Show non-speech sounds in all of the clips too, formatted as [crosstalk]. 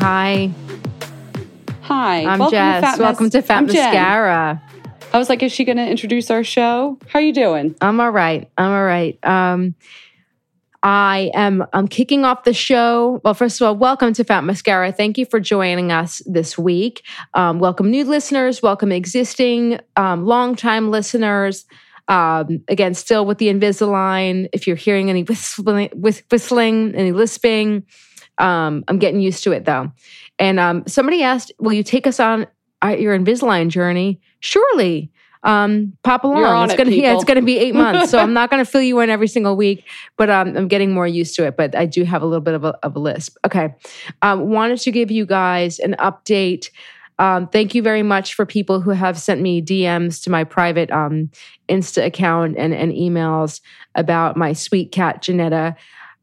Hi, Hi. I'm welcome Jess. To Fat welcome Mas- to Fat I'm Jen. Mascara. I was like, is she going to introduce our show? How are you doing? I'm all right. I'm all right. Um, I am I'm kicking off the show. Well, first of all, welcome to Fat Mascara. Thank you for joining us this week. Um, welcome new listeners. Welcome existing um, longtime listeners. Um, again, still with the Invisalign. If you're hearing any whistling, whistling any lisping, um, I'm getting used to it though. And um, somebody asked, "Will you take us on uh, your Invisalign journey?" Surely. Um, pop along. It's gonna [laughs] yeah, it's gonna be eight months, so I'm [laughs] not gonna fill you in every single week, but um, I'm getting more used to it. But I do have a little bit of a, of a lisp. Okay, um, wanted to give you guys an update. Um, thank you very much for people who have sent me DMs to my private um, Insta account and, and emails about my sweet cat Janetta.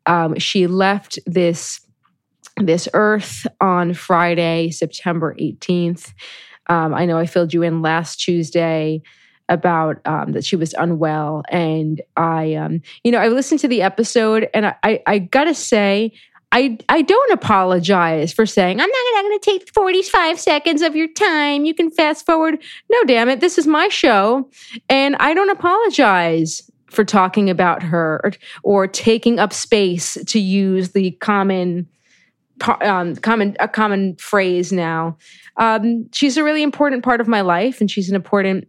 Um, she left this this earth on Friday, September 18th. Um, I know I filled you in last Tuesday about um, that she was unwell, and I, um, you know, I listened to the episode, and I, I, I gotta say, I, I don't apologize for saying I'm not going to take 45 seconds of your time. You can fast forward. No, damn it, this is my show, and I don't apologize for talking about her or, or taking up space to use the common um, common a common phrase now. Um, she's a really important part of my life, and she's an important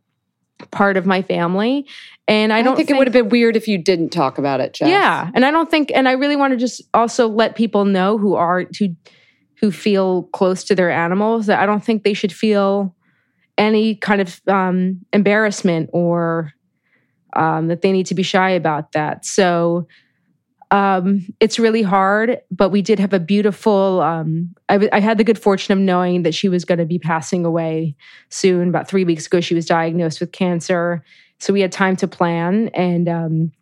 part of my family. And I, I don't think, it would have been weird if you didn't talk about it, Jess. Yeah, and I don't think, and I really want to just also let people know who are who who feel close to their animals that I don't think they should feel any kind of um, embarrassment or um, that they need to be shy about that. So um, it's really hard, but we did have a beautiful. Um, I, w- I had the good fortune of knowing that she was going to be passing away soon. About three weeks ago, she was diagnosed with cancer, so we had time to plan, and um,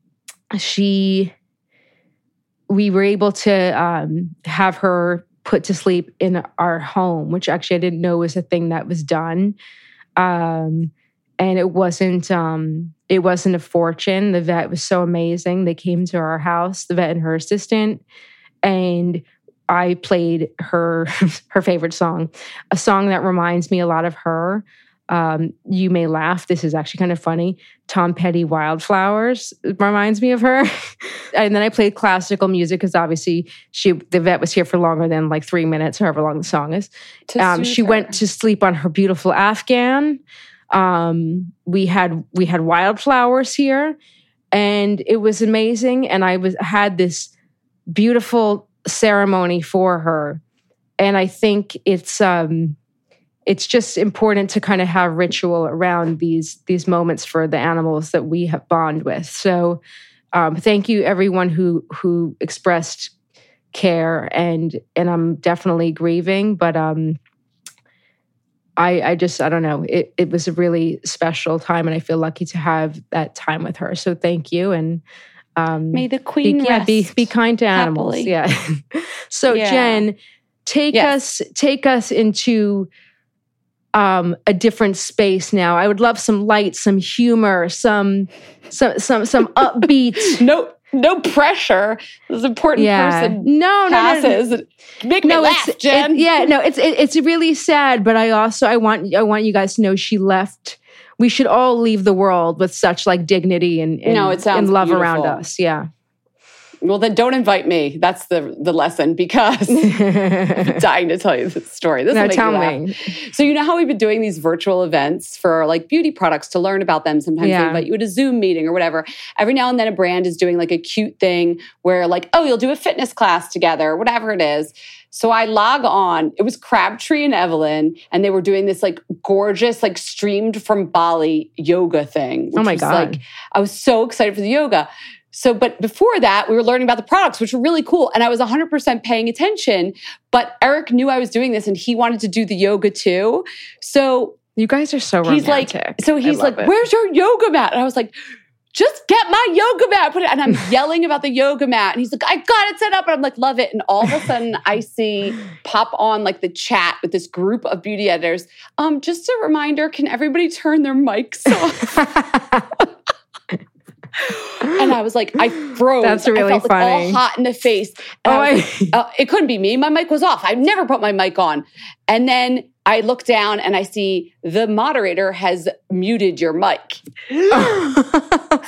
she. We were able to um, have her put to sleep in our home, which actually I didn't know was a thing that was done. Um, and it wasn't um, it wasn't a fortune. The vet was so amazing. They came to our house, the vet and her assistant, and I played her [laughs] her favorite song, a song that reminds me a lot of her. Um, you may laugh. This is actually kind of funny. Tom Petty "Wildflowers" reminds me of her. [laughs] and then I played classical music because obviously she the vet was here for longer than like three minutes, however long the song is. Um, she her. went to sleep on her beautiful Afghan. Um, we had we had wildflowers here, and it was amazing. And I was had this beautiful ceremony for her, and I think it's um, it's just important to kind of have ritual around these these moments for the animals that we have bond with. So, um, thank you everyone who who expressed care and and I'm definitely grieving, but um I, I just I don't know. It it was a really special time, and I feel lucky to have that time with her. So thank you, and um, May the queen be, yeah, be be kind to animals. happily. Yeah. [laughs] so Yeah. Jen, take Yes. us take us into um a different space now. I would love some light, some humor, some some some some [laughs] upbeat. no [laughs] no pressure. This important yeah. person no, no, no, no. passes. Make me laugh, it's Jen. it- yeah, no, it's it, it's really sad, but I also I want I want you guys to know she left. We should all leave the world with such like dignity and, and No, it sounds and love around us. Yeah. Well, then don't invite me. That's the the lesson because [laughs] I'm dying to tell you this story. This no, will make tell you me. So you know how we've been doing these virtual events for like beauty products to learn about them. Sometimes Yeah. they invite you at a Zoom meeting or whatever. Every now and then a brand is doing like a cute thing where like, oh, you'll do a fitness class together, whatever it is. So I log on. It was Crabtree and Evelyn, and they were doing this like gorgeous, like streamed from Bali yoga thing. Oh my was, God. Like, I was so excited for the yoga. So, but before that, we were learning about the products, which were really cool. And I was 100% paying attention. But Eric knew I was doing this and he wanted to do the yoga too. So You guys are so he's romantic. like, so he's like, it. where's your yoga mat? And I was like, just get my yoga mat. Put it, and I'm [laughs] yelling about the yoga mat. And he's like, I got it set up. And I'm like, love it. And all of a sudden I see pop on like the chat with this group of beauty editors. Um, just a reminder, can everybody turn their mics [laughs] off? [laughs] and I was like, I froze. That's really I felt like funny. all hot in the face. And Oh, I was like, uh, it couldn't be me. My mic was off. I've never put my mic on. And then I look down and I see the moderator has muted your mic. [laughs]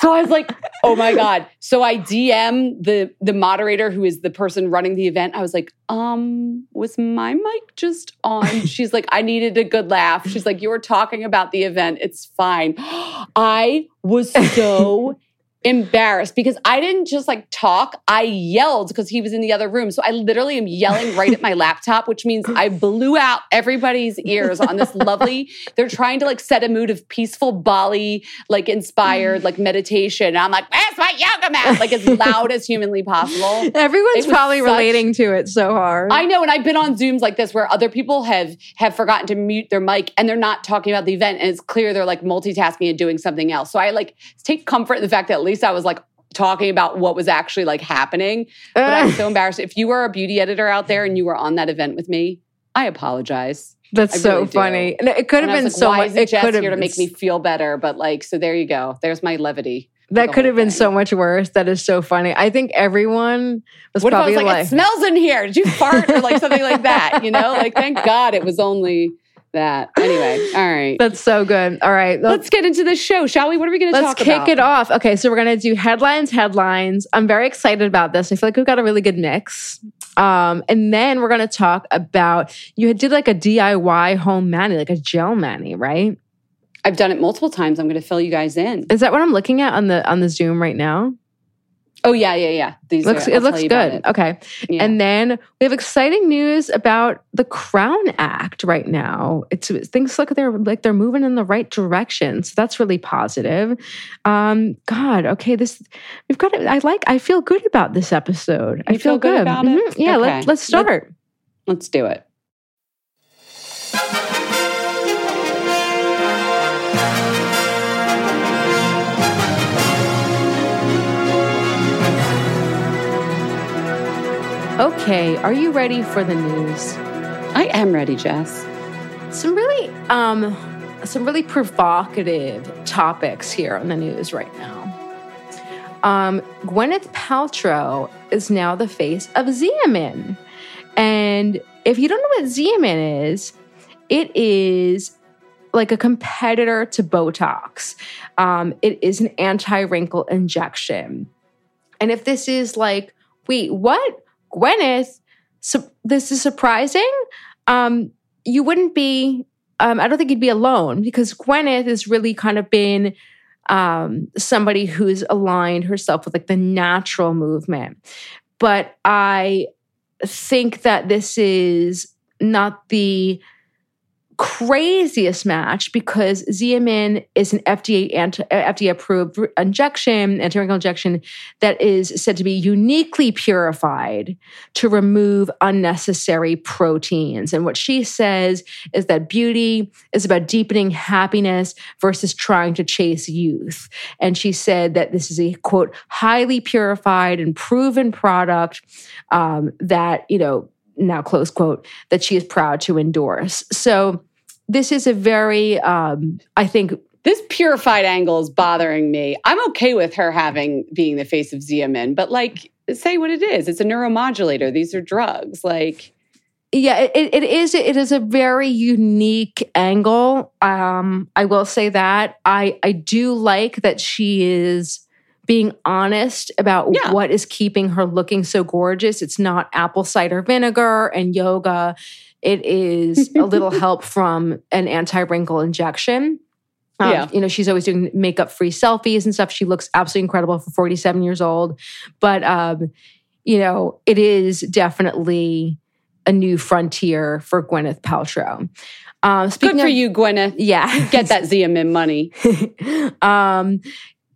So I was like, oh my God. So I DM the the moderator who is the person running the event. I was like, um, was my mic just on? [laughs] She's like, I needed a good laugh. She's like, you were talking about the event. It's fine. [gasps] I was so embarrassed because I didn't just like talk, I yelled because he was in the other room. So I literally am yelling right at my laptop, which means I blew out everybody's ears on this lovely, they're trying to like set a mood of peaceful Bali, like inspired, like meditation. And I'm like, where's my yoga mat? Like as loud as humanly possible. Everyone's probably such- relating to it so hard. I know, and I've been on Zooms like this where other people have have forgotten to mute their mic and they're not talking about the event, and it's clear they're like multitasking and doing something else. So I like take comfort in the fact that at least I was like talking about what was actually like happening. But I'm so embarrassed. If you were a beauty editor out there and you were on that event with me, I apologize. That's I so really funny. And it could have been like, so why much. is it could have here to make me feel better? But like, so there you go. There's my levity. That could have been thing. so much worse. That is so funny. I think everyone was What if I probably was like, like, it smells in here? Did you fart or like something like that? You know, like thank God it was only that. Anyway, all right. "That's so good." All right, Let's get into the show, shall we? What are we going to talk about? Let's kick it off. Okay, so we're gonna do headlines. Headlines. I'm very excited about this. I feel like we've got a really good mix. Um, and then we're going to talk about you did like a DIY home mani, like a gel mani, right? I've done it multiple times. I'm going to fill you guys in. Is that what I'm looking at on the on the Zoom right now? Oh yeah, yeah, yeah. These looks, are, it looks good. It. Okay. Yeah. And then we have exciting news about the Crown Act right now. It's things look like they're like they're moving in the right direction. So that's really positive. Um, God, okay, this we've got it. I like I feel good about this episode. You I feel, feel good. good. about mm-hmm. it. Yeah, okay. let, let's start. Let, let's do it. Okay, are you ready for the news? I am ready, Jess. Some really um some really provocative topics here on the news right now. Um, Gwyneth Paltrow is now the face of Xeomin. And if you don't know what Xeomin is, it is like a competitor to Botox. Um, it is an anti wrinkle injection. And if this is like, wait, what? Gwyneth, this is surprising. Um, you wouldn't be, um, I don't think you'd be alone because Gwyneth has really kind of been um, somebody who's aligned herself with like the natural movement. But I think that this is not the craziest match because Xeomin is an FDA anti, FDA approved injection, anti-wrinkle injection that is said to be uniquely purified to remove unnecessary proteins. And what she says is that beauty is about deepening happiness versus trying to chase youth. And she said that this is a quote highly purified and proven product um, that you know now close quote that she is proud to endorse. So this is a very, um, I think, this purified angle is bothering me. I'm okay with her having being the face of Xeomin, but like, say what it is. It's a neuromodulator. These are drugs. Like, yeah, it, it is. It is a very unique angle. Um, I will say that I I do like that she is being honest about yeah. what is keeping her looking so gorgeous. It's not apple cider vinegar and yoga it is a little [laughs] help from an anti wrinkle injection. Um, yeah. You know, she's always doing makeup free selfies and stuff. She looks absolutely incredible for 47 years old. But, um, you know, it is definitely a new frontier for Gwyneth Paltrow. Um, Good for of, you, Gwyneth. Yeah. Get that [laughs] Xeomin money. [laughs] um,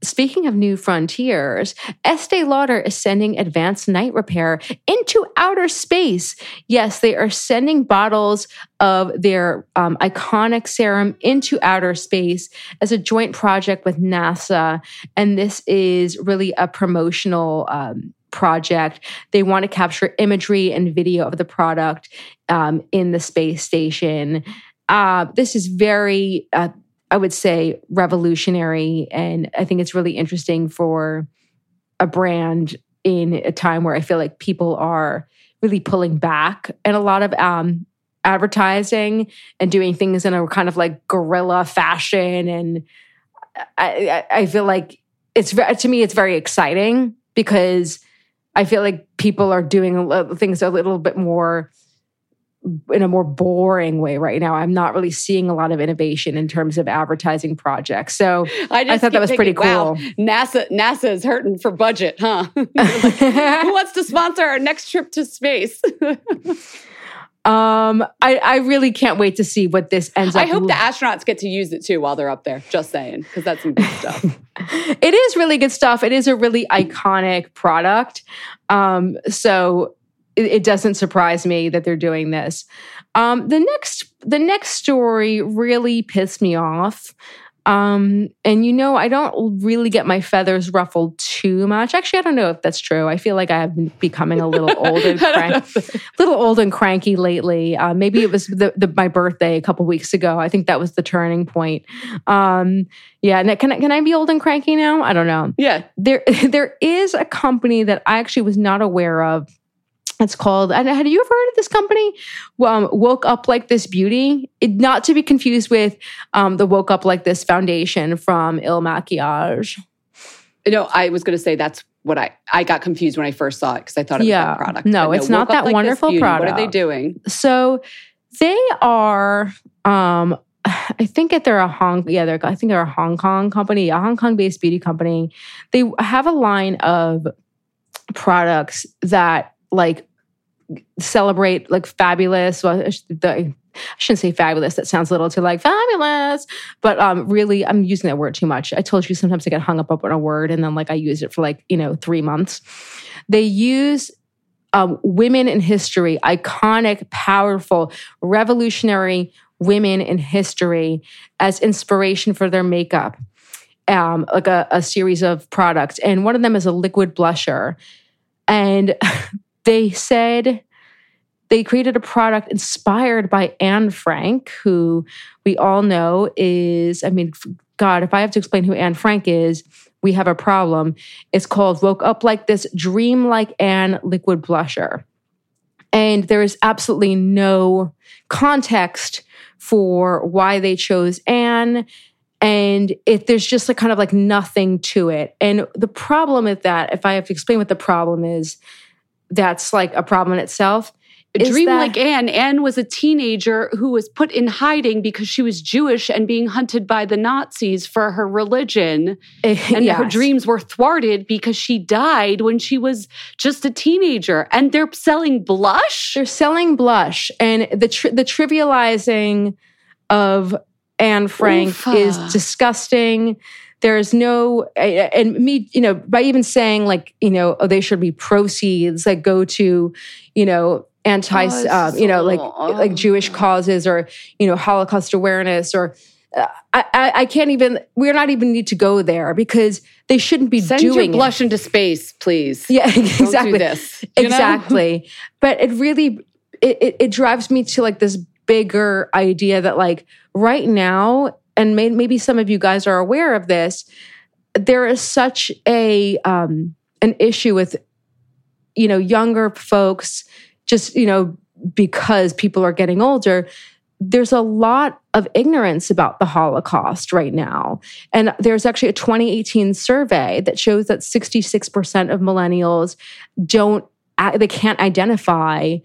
Speaking of new frontiers, Estee Lauder is sending advanced night repair into outer space. Yes, they are sending bottles of their um, iconic serum into outer space as a joint project with NASA. And this is really a promotional um, project. They want to capture imagery and video of the product um, in the space station. Uh, this is very uh, I would say revolutionary. And I think it's really interesting for a brand in a time where I feel like people are really pulling back and a lot of um, advertising and doing things in a kind of like guerrilla fashion. And I, I feel like it's to me, it's very exciting because I feel like people are doing things a little bit more in a more boring way right now. I'm not really seeing a lot of innovation in terms of advertising projects. So I, I thought that was thinking, pretty cool. Wow, NASA NASA is hurting for budget, huh? [laughs] like, who wants to sponsor our next trip to space? [laughs] um, I, I really can't wait to see what this ends up. I hope the astronauts get to use it too while they're up there. Just saying, because that's some good stuff. [laughs] it is really good stuff. It is a really iconic product. Um, so it, doesn't surprise me that they're doing this. Um, the next the next story really pissed me off. Um, and you know, I don't really get my feathers ruffled too much. Actually, I don't know if that's true. I feel like I have been becoming a little old and [laughs] crank, little old and cranky lately. Uh, maybe it was the, the, my birthday a couple weeks ago. I think that was the turning point. Um, yeah, can I, can I be old and cranky now? I don't know. Yeah, there [laughs] there is a company that I actually was not aware of it's called, and had you ever heard of this company? Um, Woke Up Like This Beauty. It, not to be confused with um, the Woke Up Like This Foundation from Il Makiage. No, I was going to say that's what I I got confused when I first saw it because I thought it was Yeah. that product. No, But it's not that Like wonderful Beauty. What are they doing? So they are um [sighs] I think that they're a Hong yeah, they're I think they're a Hong Kong company, a Hong Kong based beauty company. They have a line of products that like celebrate like fabulous. Well I the, I shouldn't say fabulous that sounds a little too like fabulous but um really i'm using that word too much. I told you sometimes i get hung up on a word and then like i use it for like you know three months. They use um, women in history iconic powerful revolutionary women in history as inspiration for their makeup um, like a, a series of products. And one of them is a liquid blusher. And [laughs] they said they created a product inspired by Anne Frank, who we all know is, I mean, God, if I have to explain who Anne Frank is, we have a problem. It's called Woke Up Like This Dream Like Anne Liquid Blusher. And there is absolutely no context for why they chose Anne. And if there's just like kind of like nothing to it. And the problem with that, if I have to explain what the problem is, that's like a problem in itself. Dream that- like Anne. Anne was a teenager who was put in hiding because she was Jewish and being hunted by the Nazis for her religion. Eh, [laughs] and her dreams were thwarted because she died when she was just a teenager. And they're selling blush? They're selling blush, and the tri- the trivializing of Anne Frank Oofa. is disgusting. There's no, and me, you know, by even saying like, you know, oh, they should be proceeds that go to, you know, anti, Oh, um, you know, like like Jewish causes or you know Holocaust awareness or. uh, I, I, can't even. We're not even need to go there because they shouldn't be Send your doing it. blush into space, please. Yeah, [laughs] exactly. do this. you know? exactly but it really it, it, it drives me to like this bigger idea that like right now and may, maybe some of you guys are aware of this there is such a um an issue with you know younger folks just you know because people are getting older there's a lot of ignorance about the Holocaust right now. And there's actually a 2018 survey that shows that 66% of millennials don't, they can't identify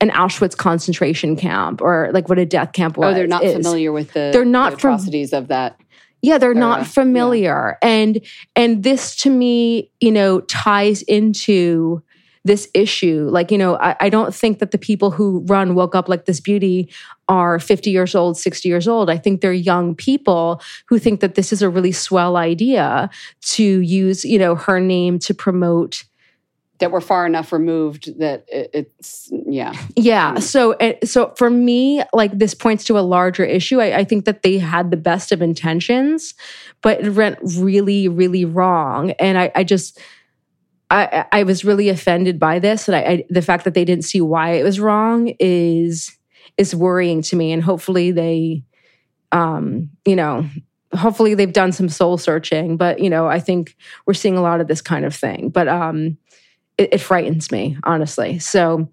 an Auschwitz concentration camp or like what a death camp was. Oh, they're not is. familiar with the, They're not the from- atrocities of that. Yeah, they're era. not familiar. And and this to me, you know, ties into this issue. Like, you know, I, I don't think that the people who run Woke Up Like This Beauty are 50 years old, 60 years old. I think they're young people who think that this is a really swell idea to use, you know, her name to promote That we're far enough removed that it, it's, yeah. Yeah. Mm. So, uh, so for me, like this points to a larger issue. I, I think that they had the best of intentions, but it went really, really wrong. And I, I just, I, I was really offended by this, and I, I, the fact that they didn't see why it was wrong is is worrying to me. And hopefully, they, um, you know, hopefully they've done some soul searching. But you know, I think we're seeing a lot of this kind of thing. But um, it, it frightens me honestly. So.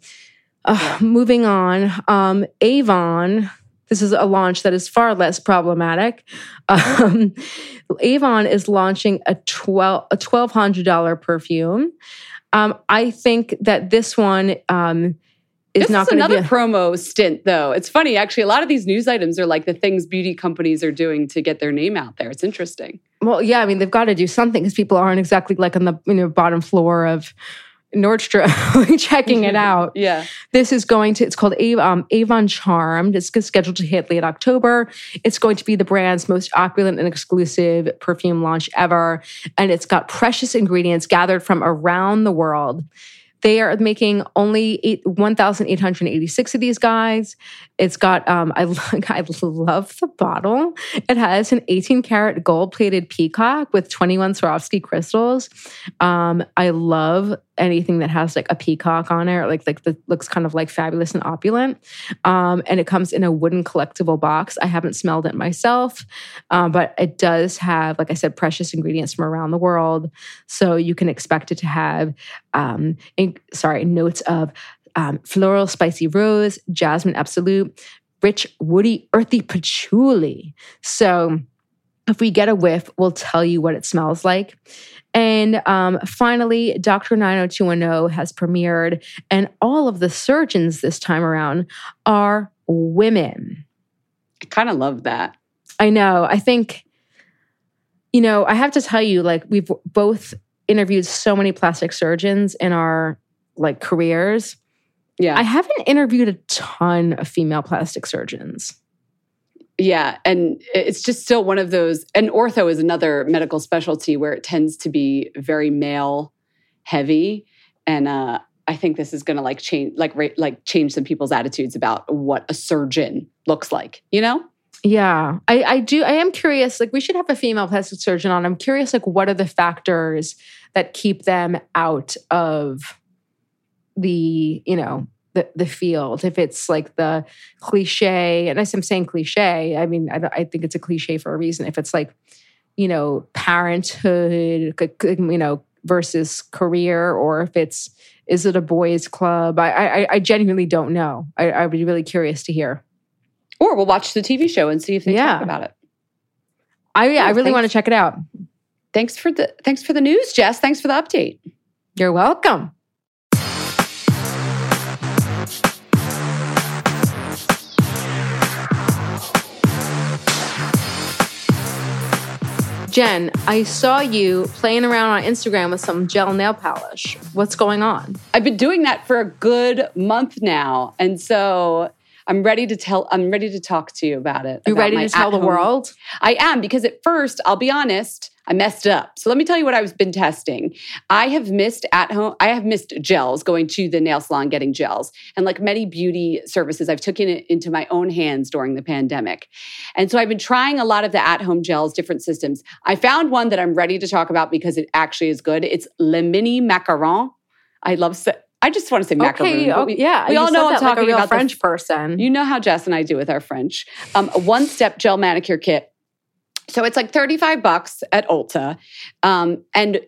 Uh, moving on, um, Avon. This is a launch that is far less problematic. [laughs] Um, Avon is launching a twelve a twelve hundred dollar perfume. Um, I think that this one um, is This not is going to be. another a- promo stint, though. It's funny, actually. A lot of these news items are like the things beauty companies are doing to get their name out there. It's interesting. well, yeah, I mean they've got to do something because people aren't exactly like on the you know bottom floor of Nordstrom [laughs] checking it [laughs] out. Yeah. This is going to, it's called um, Avon Charmed. It's scheduled to hit late October. It's going to be the brand's most opulent and exclusive perfume launch ever. And it's got precious ingredients gathered from around the world. They are making only eight, 1,886 of these guys. It's got, um, I, [laughs] I love the bottle. It has an 18 karat gold plated peacock with 21 Swarovski crystals. Um, I love anything that has like a peacock on it, like like that looks kind of like fabulous and opulent. Um, and it comes in a wooden collectible box. I haven't smelled it myself, um, but it does have, like I said, precious ingredients from around the world. So you can expect it to have, um, in, sorry, notes of um, floral, spicy rose, jasmine absolute, rich, woody, earthy patchouli. So If we get a whiff, we'll tell you what it smells like. And um, finally, Dr. 90210 has premiered, and all of the surgeons this time around are women. I kind of love that. I know. I think, you know, I have to tell you, like, we've both interviewed so many plastic surgeons in our like careers. Yeah. I haven't interviewed a ton of female plastic surgeons. Yeah. And it's just still one of those. And ortho is another medical specialty where it tends to be very male heavy. And uh, I think this is going to like change, like, like change some people's attitudes about what a surgeon looks like, you know? Yeah, I, I do. I am curious. Like, we should have a female plastic surgeon on. I'm curious, like, what are the factors that keep them out of the, you know, the the field? If it's like the cliche, and as I'm saying cliche, I mean, I, I think it's a cliche for a reason. If it's like, you know, parenthood, you know, versus career, or if it's is it a boys' club? I I, I genuinely don't know. I, I would be really curious to hear. Or we'll watch the TV show and see if they yeah. talk about it. I yeah, I really want to check it out. Thanks for the thanks for the news, Jess. Thanks for the update. You're welcome. Jen, I saw you playing around on Instagram with some gel nail polish. What's going on? I've been doing that for a good month now. And so I'm ready to tell, I'm ready to talk to you about it. You ready to tell the world? I am, because at first, I'll be honest, I messed up. So let me tell you what I've been testing. I have missed at home, I have missed gels, going to the nail salon, getting gels. And like many beauty services, I've taken it into my own hands during the pandemic. And so I've been trying a lot of the at-home gels, different systems. I found one that I'm ready to talk about because it actually is good. It's Le Mini Macaron. I love I just want to say macaroon. Okay, we, yeah, we all know I'm talking like about French the, person. You know how Jess and I do with our French. Um, a one-step gel manicure kit. So it's like 35 bucks at Ulta. Um, and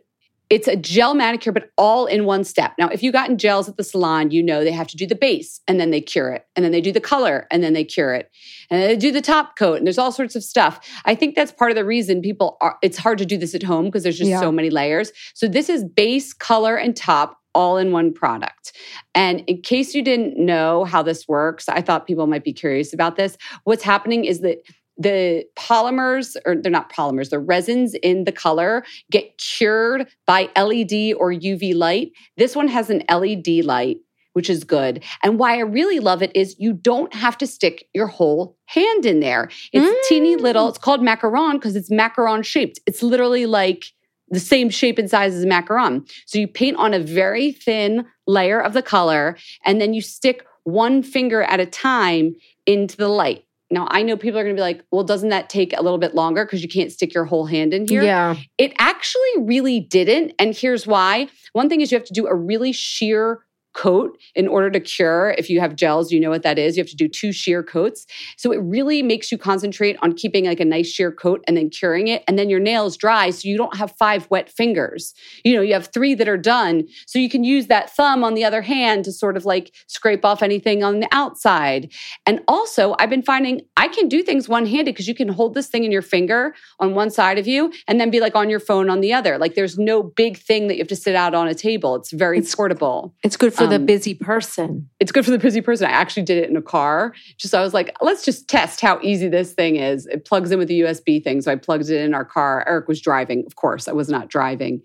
it's a gel manicure, but all in one step. Now, if you've gotten gels at the salon, you know they have to do the base and then they cure it. And then they do the color and then they cure it. And then they do the top coat and there's all sorts of stuff. I think that's part of the reason people are, it's hard to do this at home because there's just yeah. so many layers. So this is base, color, and top all in one product. And in case you didn't know how this works, I thought people might be curious about this. What's happening is that the polymers, or they're not polymers, the resins in the color get cured by LED or UV light. This one has an LED light which is good. And why I really love it is you don't have to stick your whole hand in there. It's mm. teeny little, it's called macaron because it's macaron shaped. It's literally like the same shape and size as a macaron. So you paint on a very thin layer of the color and then you stick one finger at a time into the light. Now, I know people are going to be like, well, doesn't that take a little bit longer because you can't stick your whole hand in here? Yeah. It actually really didn't. And here's why. One thing is you have to do a really sheer coat in order to cure. If you have gels, you know what that is. You have to do two sheer coats. So it really makes you concentrate on keeping like a nice sheer coat and then curing it. And then your nails dry so you don't have five wet fingers. You know, you have three that are done. So you can use that thumb on the other hand to sort of like scrape off anything on the outside. And also, I've been finding I can do things one handed because you can hold this thing in your finger on one side of you and then be like on your phone on the other. Like there's no big thing that you have to sit out on a table. It's very it's, portable. It's good for um, the busy person. It's good for the busy person. I actually did it in a car. Just I was like, let's just test how easy this thing is. It plugs in with the USB thing. So I plugged it in our car. Eric was driving, of course. I was not driving.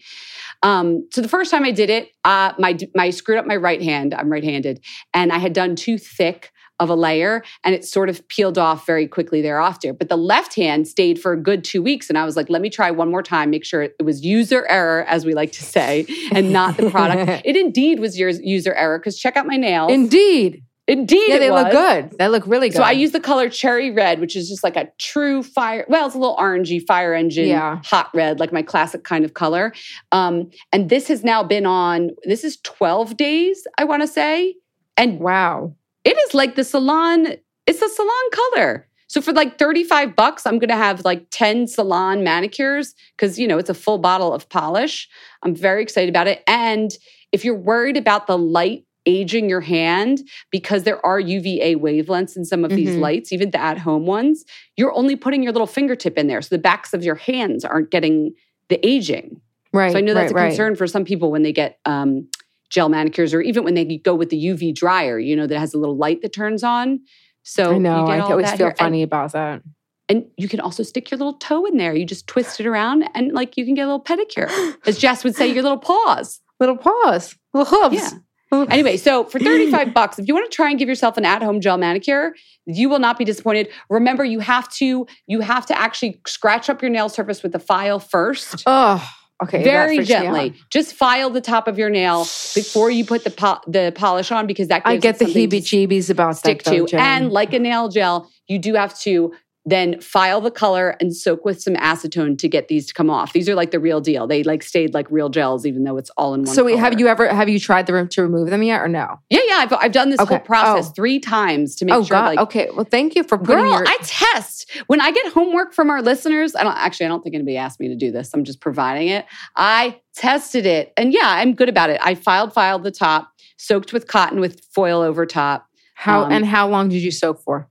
Um, so the first time I did it, uh, my my screwed up my right hand. I'm right-handed, and I had done too thick of a layer and it sort of peeled off very quickly thereafter. But the left hand stayed for a good two weeks. And I was like, let me try one more time, make sure it was user error, as we like to say, and not the product. [laughs] it indeed was your user error because check out my nails. Indeed. Indeed, yeah, they was. look good. They look really good. So I use the color cherry red, which is just like a true fire. Well, it's a little orangey fire engine, yeah. hot red, like my classic kind of color. Um, and this has now been on. This is twelve days, I want to say. And wow, it is like the salon, it's a salon color. So for like 35 bucks, I'm going to have like 10 salon manicures because, you know, it's a full bottle of polish. I'm very excited about it. And if you're worried about the light aging your hand because there are UVA wavelengths in some of these Mhm. lights, even the at home ones. You're only putting your little fingertip in there. So the backs of your hands aren't getting the aging. Right. So I know that's right, a right. concern for some people when they get um, gel manicures or even when they go with the UV dryer, you know, that has a little light that turns on. So I know. you get I always feel here. funny about that. And, and you can also stick your little toe in there. You just twist it around and like you can get a little pedicure. As Jess would say, your little paws. [gasps] Little paws, little hooves. Yeah. Anyway, so for [laughs] 35 bucks, if you want to try and give yourself an at-home gel manicure, you will not be disappointed. Remember, you have to you have to actually scratch up your nail surface with the file first. Oh, okay. very freaks me out. gently. Just file the top of your nail before you put the po- the polish on because that gives I get the heebie-jeebies about stick that. though, to. Jen. And like a nail gel, you do have to then file the color and soak with some acetone to get these to come off. These are like the real deal. They like stayed like real gels, even though it's all in one. so, wait, have you ever have you tried the to remove them yet or no? Yeah, yeah. I've, I've done this Okay. whole process Oh. three times to make oh sure. God. Like, okay. Well, thank you for putting Girl, your. I test when I get homework from our listeners. I don't actually. I don't think anybody asked me to do this. I'm just providing it. I tested it, and yeah, I'm good about it. I filed, filed the top, soaked with cotton with foil over top. how um, and how long did you soak for?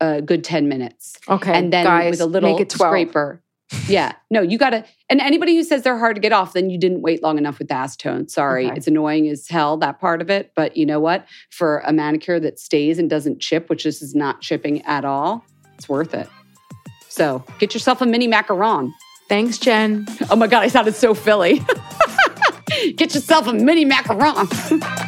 A good ten minutes, Okay, and then guys, with a little make it 12. scraper. Yeah, no, you got to. And anybody who says they're hard to get off, then you didn't wait long enough with the acetone. Sorry, Okay. it's annoying as hell that part of it. But you know what? For a manicure that stays and doesn't chip, which this is not chipping at all, it's worth it. So get yourself a mini macaron. Thanks, Jen. Oh my god, I sounded so Philly. [laughs] get yourself a mini macaron. [laughs]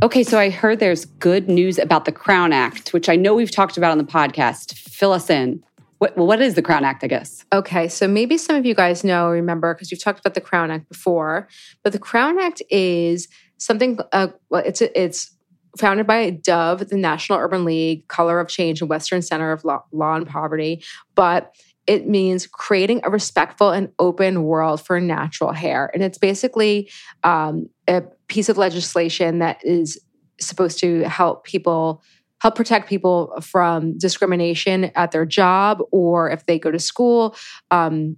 Okay, so I heard there's good news about the Crown Act, which I know we've talked about on the podcast. Fill us in. What, what is the Crown Act, I guess? Okay, so maybe some of you guys know, remember, because we've talked about the Crown Act before, but the Crown Act is something. Uh, well, it's it's founded by Dove, the National Urban League, Color of Change, and Western Center of Law, Law and Poverty, but it means creating a respectful and open world for natural hair, and it's basically um, a piece of legislation that is supposed to help people help protect people from discrimination at their job or if they go to school um,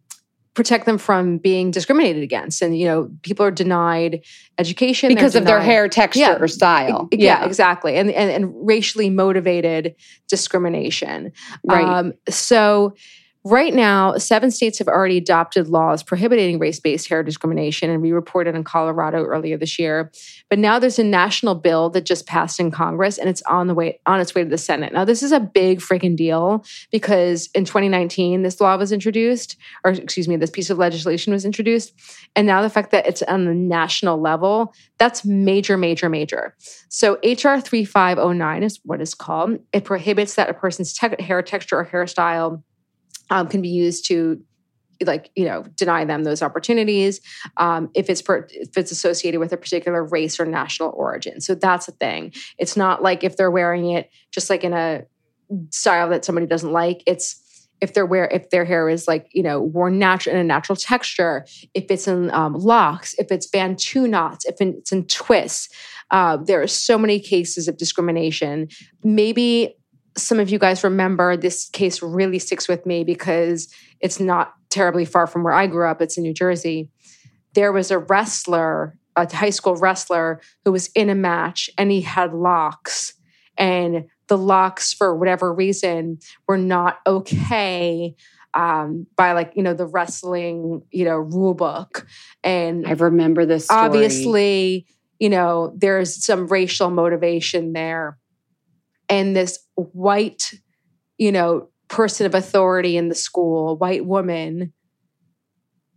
protect them from being discriminated against and you know people are denied education Because of their hair texture Yeah. or style. yeah, exactly and, and and racially motivated discrimination Right. um, so right now seven states have already adopted laws prohibiting race-based hair discrimination and we reported in colorado earlier this year. But now there's a national bill that just passed in congress and it's on the way on its way to the senate. Now this is a big freaking deal because in 2019 this law was introduced or excuse me this piece of legislation was introduced. And now the fact that it's on the national level that's major major major. So hr 3509 is what it's called. It prohibits that a person's te- hair texture or hairstyle um, can be used to like you know deny them those opportunities um, if it's per, if it's associated with a particular race or national origin. So that's a thing. It's not like if they're wearing it just like in a style that somebody doesn't like. It's if they're wear if their hair is like you know worn natural in a natural texture if it's in um, locks if it's bantu knots if it's in twists uh, there are so many cases of discrimination. Maybe some of you guys remember this case really sticks with me because it's not terribly far from where I grew up. It's in New Jersey. There was a wrestler, a high school wrestler, who was in a match and he had locks. And the locks, for whatever reason, were not okay um, by like, you know, the wrestling, you know, rule book. And I remember this story. obviously, you know, there's some racial motivation there. And this white, you know, person of authority in the school, white woman,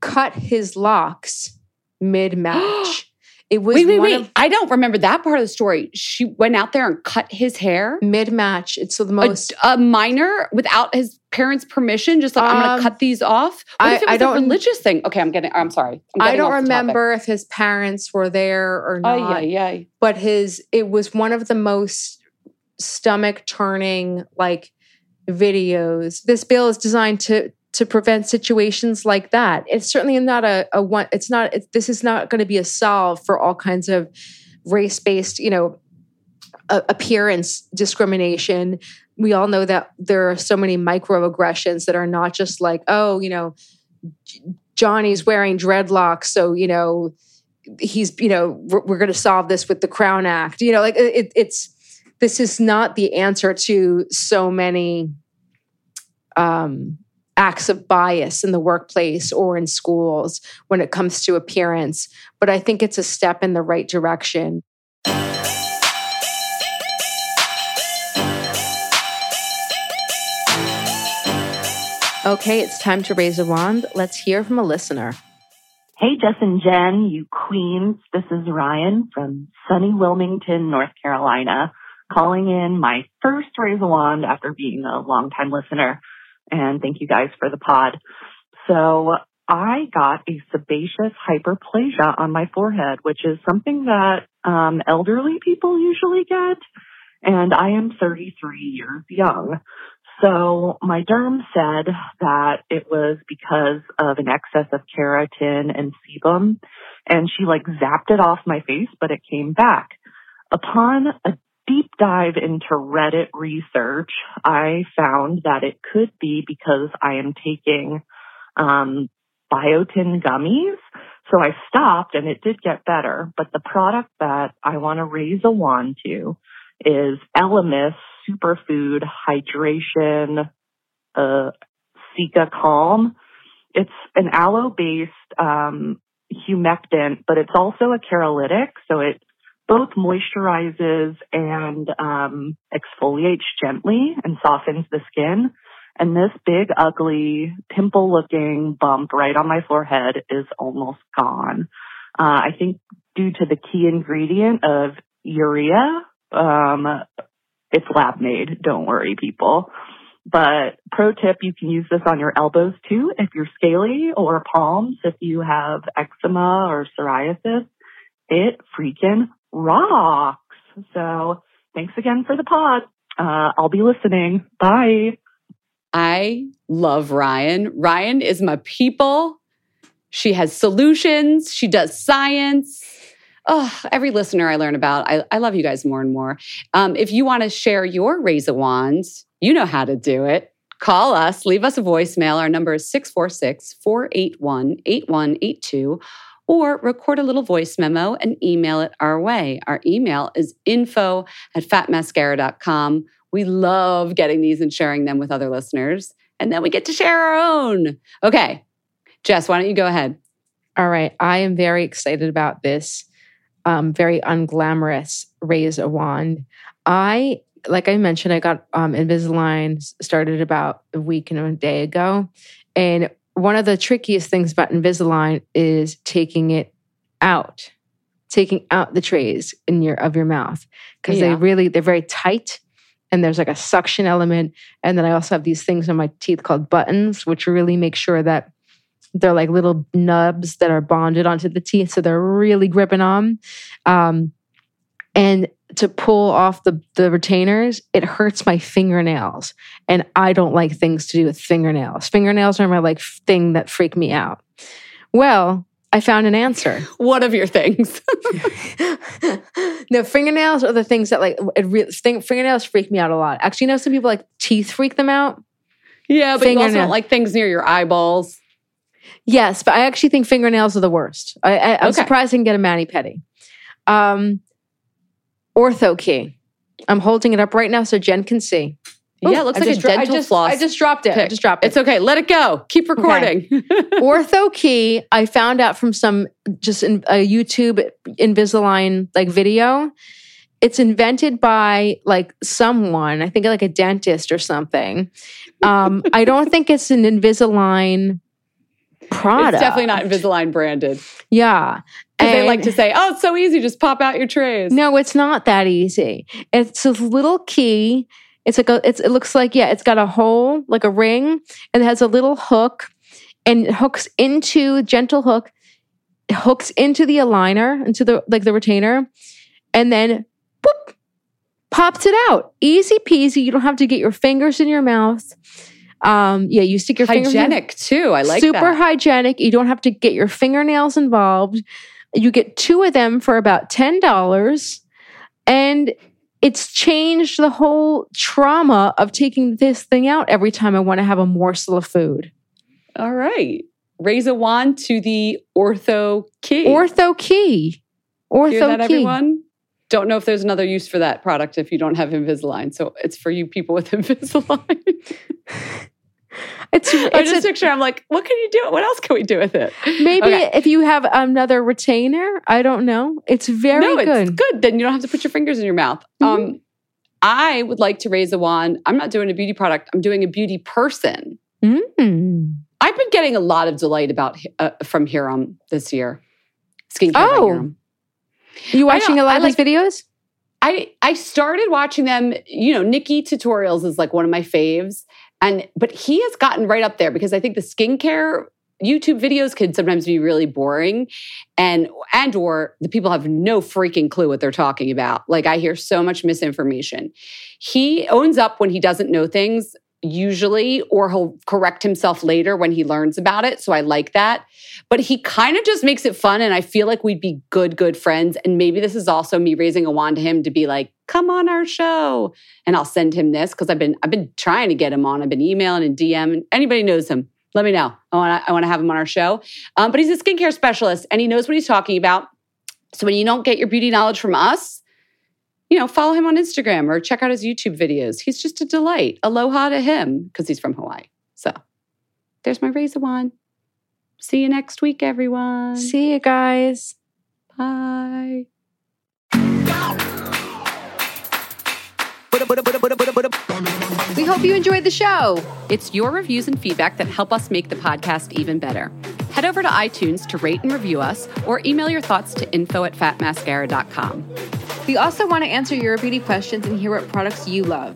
cut his locks mid match. [gasps] it was Wait, wait, wait. of I don't remember that part of the story. She went out there and cut his hair. mid match. It's so the A, most. a minor without his parents' permission, just like I'm going Um, to cut these off. What I- if it I was don't- a religious thing? Okay, I'm getting. I'm sorry. I'm I don't off the topic. remember if his parents were there or Oh not. yeah, yeah. but his it was one of the most stomach turning like videos. This bill is designed to to prevent situations like that. It's certainly not a, a one it's not it, this is not going to be a solve for all kinds of race based you know appearance discrimination. We all know that there are so many microaggressions that are not just like oh you know johnny's wearing dreadlocks so you know he's you know we're, we're going to solve this with the Crown Act. You know, like it, it's this is not the answer to so many um, acts of bias in the workplace or in schools when it comes to appearance. But I think it's a step in the right direction. Okay, it's time to raise a wand. Let's hear from a listener. Hey, Jess and Jen, you queens. This is Ryan from sunny Wilmington, North Carolina, calling in my first raise a wand after being a longtime listener. And thank you guys for the pod. So I got a sebaceous hyperplasia on my forehead, which is something that um, elderly people usually get. And I am 33 years young. So my derm said that it was because of an excess of keratin and sebum and she like zapped it off my face, but it came back. Upon a deep dive into Reddit research, I found that it could be because I am taking, um, biotin gummies. So I stopped and it did get better, but the product that I want to raise a wand to is Elemis superfood hydration, uh, Cica Calm. It's an aloe based, um, humectant, but it's also a keratolytic. So it both moisturizes and, um, exfoliates gently and softens the skin. And this big, ugly, pimple looking bump right on my forehead is almost gone. Uh, I think due to the key ingredient of urea, um, it's lab made. Don't worry, people. But pro tip, you can use this on your elbows too if you're scaly or palms if you have eczema or psoriasis. It freaking rocks. So thanks again for the pod. Uh, I'll be listening. Bye. I love Ryan. Ryan is my people. She has solutions. She does science oh, every listener I learn about, I, I love you guys more and more. Um, if you want to share your raise a wands, you know how to do it. Call us, leave us a voicemail. Our number is 646 481 8182 or record a little voice memo and email it our way. Our email is info at fatmascara.com. We love getting these and sharing them with other listeners. And then we get to share our own. Okay, Jess, why don't you go ahead? All right. I am very excited about this um, very unglamorous raise a wand. I, like I mentioned, I got um, Invisalign started about a week and a day ago. And one of the trickiest things about Invisalign is taking it out, taking out the trays in your of your mouth because yeah. they really they're very tight and there's like a suction element. And then I also have these things on my teeth called buttons, which really make sure that they're like little nubs that are bonded onto the teeth, so they're really gripping on. Um, and to pull off the, the retainers, it hurts my fingernails. And I don't like things to do with fingernails. Fingernails are my like thing that freak me out. Well, I found an answer. [laughs] One of your things. [laughs] no, fingernails are the things that like it re- thing, fingernails freak me out a lot. Actually, you know, some people like teeth freak them out. Yeah, but you also don't like things near your eyeballs. Yes, but I actually think fingernails are the worst. I, I, am okay. surprised I can get a mani pedi. Um, ortho key. I'm holding it up right now so Jen can see. yeah, it looks I like a dental I just, floss. I just dropped it. Pick. I just dropped it. It's okay. Let it go. Keep recording. Okay. [laughs] ortho key. I found out from some just in a YouTube Invisalign like video. It's invented by like someone. I think like a dentist or something. Um, I don't think it's an Invisalign product. It's definitely not Invisalign branded. Yeah. They like to say, oh, it's so easy, just pop out your trays. No, it's not that easy. It's a little key. It's like a, it's, it looks like, yeah, it's got a hole, like a ring, and it has a little hook and it hooks into, gentle hook, hooks into the aligner, into the, like the retainer, and then boop, pops it out. Easy peasy. You don't have to get your fingers in your mouth. Um, yeah, you stick your hygienic too. I like super that. hygienic. You don't have to get your fingernails involved. You get two of them for about ten dollars, and it's changed the whole trauma of taking this thing out every time I want to have a morsel of food. All right. raise a wand to the ortho key. Ortho key. Ortho Hear that, key. everyone? Don't know if there's another use for that product if you don't have Invisalign. So it's for you people with [laughs] Invisalign. [laughs] It's, [laughs] I just a- picture. I'm like, what can you do? What else can we do with it? maybe Okay. if you have another retainer, I don't know. It's very no, good. Mm-hmm. it's good. Then you don't have to put your fingers in your mouth. Um, I would like to raise a wand. I'm not doing a beauty product. I'm doing a beauty person. Mm. I've been getting a lot of delight about uh, from Hyram this year. Skincare Oh. Hyram. You watching a lot I of his videos? I I started watching them. You know, NikkieTutorials is like one of my faves, and but he has gotten right up there because I think the skincare YouTube videos can sometimes be really boring, and and or the people have no freaking clue what they're talking about. Like I hear so much misinformation. He owns up when he doesn't know things usually or he'll correct himself later when he learns about it so i like that. But he kind of just makes it fun and i feel like we'd be good good friends and maybe this is also me raising a wand to him to be like come on our show and i'll send him this because i've been i've been trying to get him on. I've been emailing and dm and anybody knows him let me know. I want i want to have him on our show. Um, but he's a skincare specialist and he knows what he's talking about. So when you don't get your beauty knowledge from us you know, follow him on Instagram or check out his YouTube videos. He's just a delight. Aloha to him because he's from Hawaii. So there's my raise a wand. See you next week, everyone. See you guys. Bye. We hope you enjoyed the show. It's your reviews and feedback that help us make the podcast even better. Head over to iTunes to rate and review us or email your thoughts to info at fatmascara.com. We also want to answer your beauty questions and hear what products you love.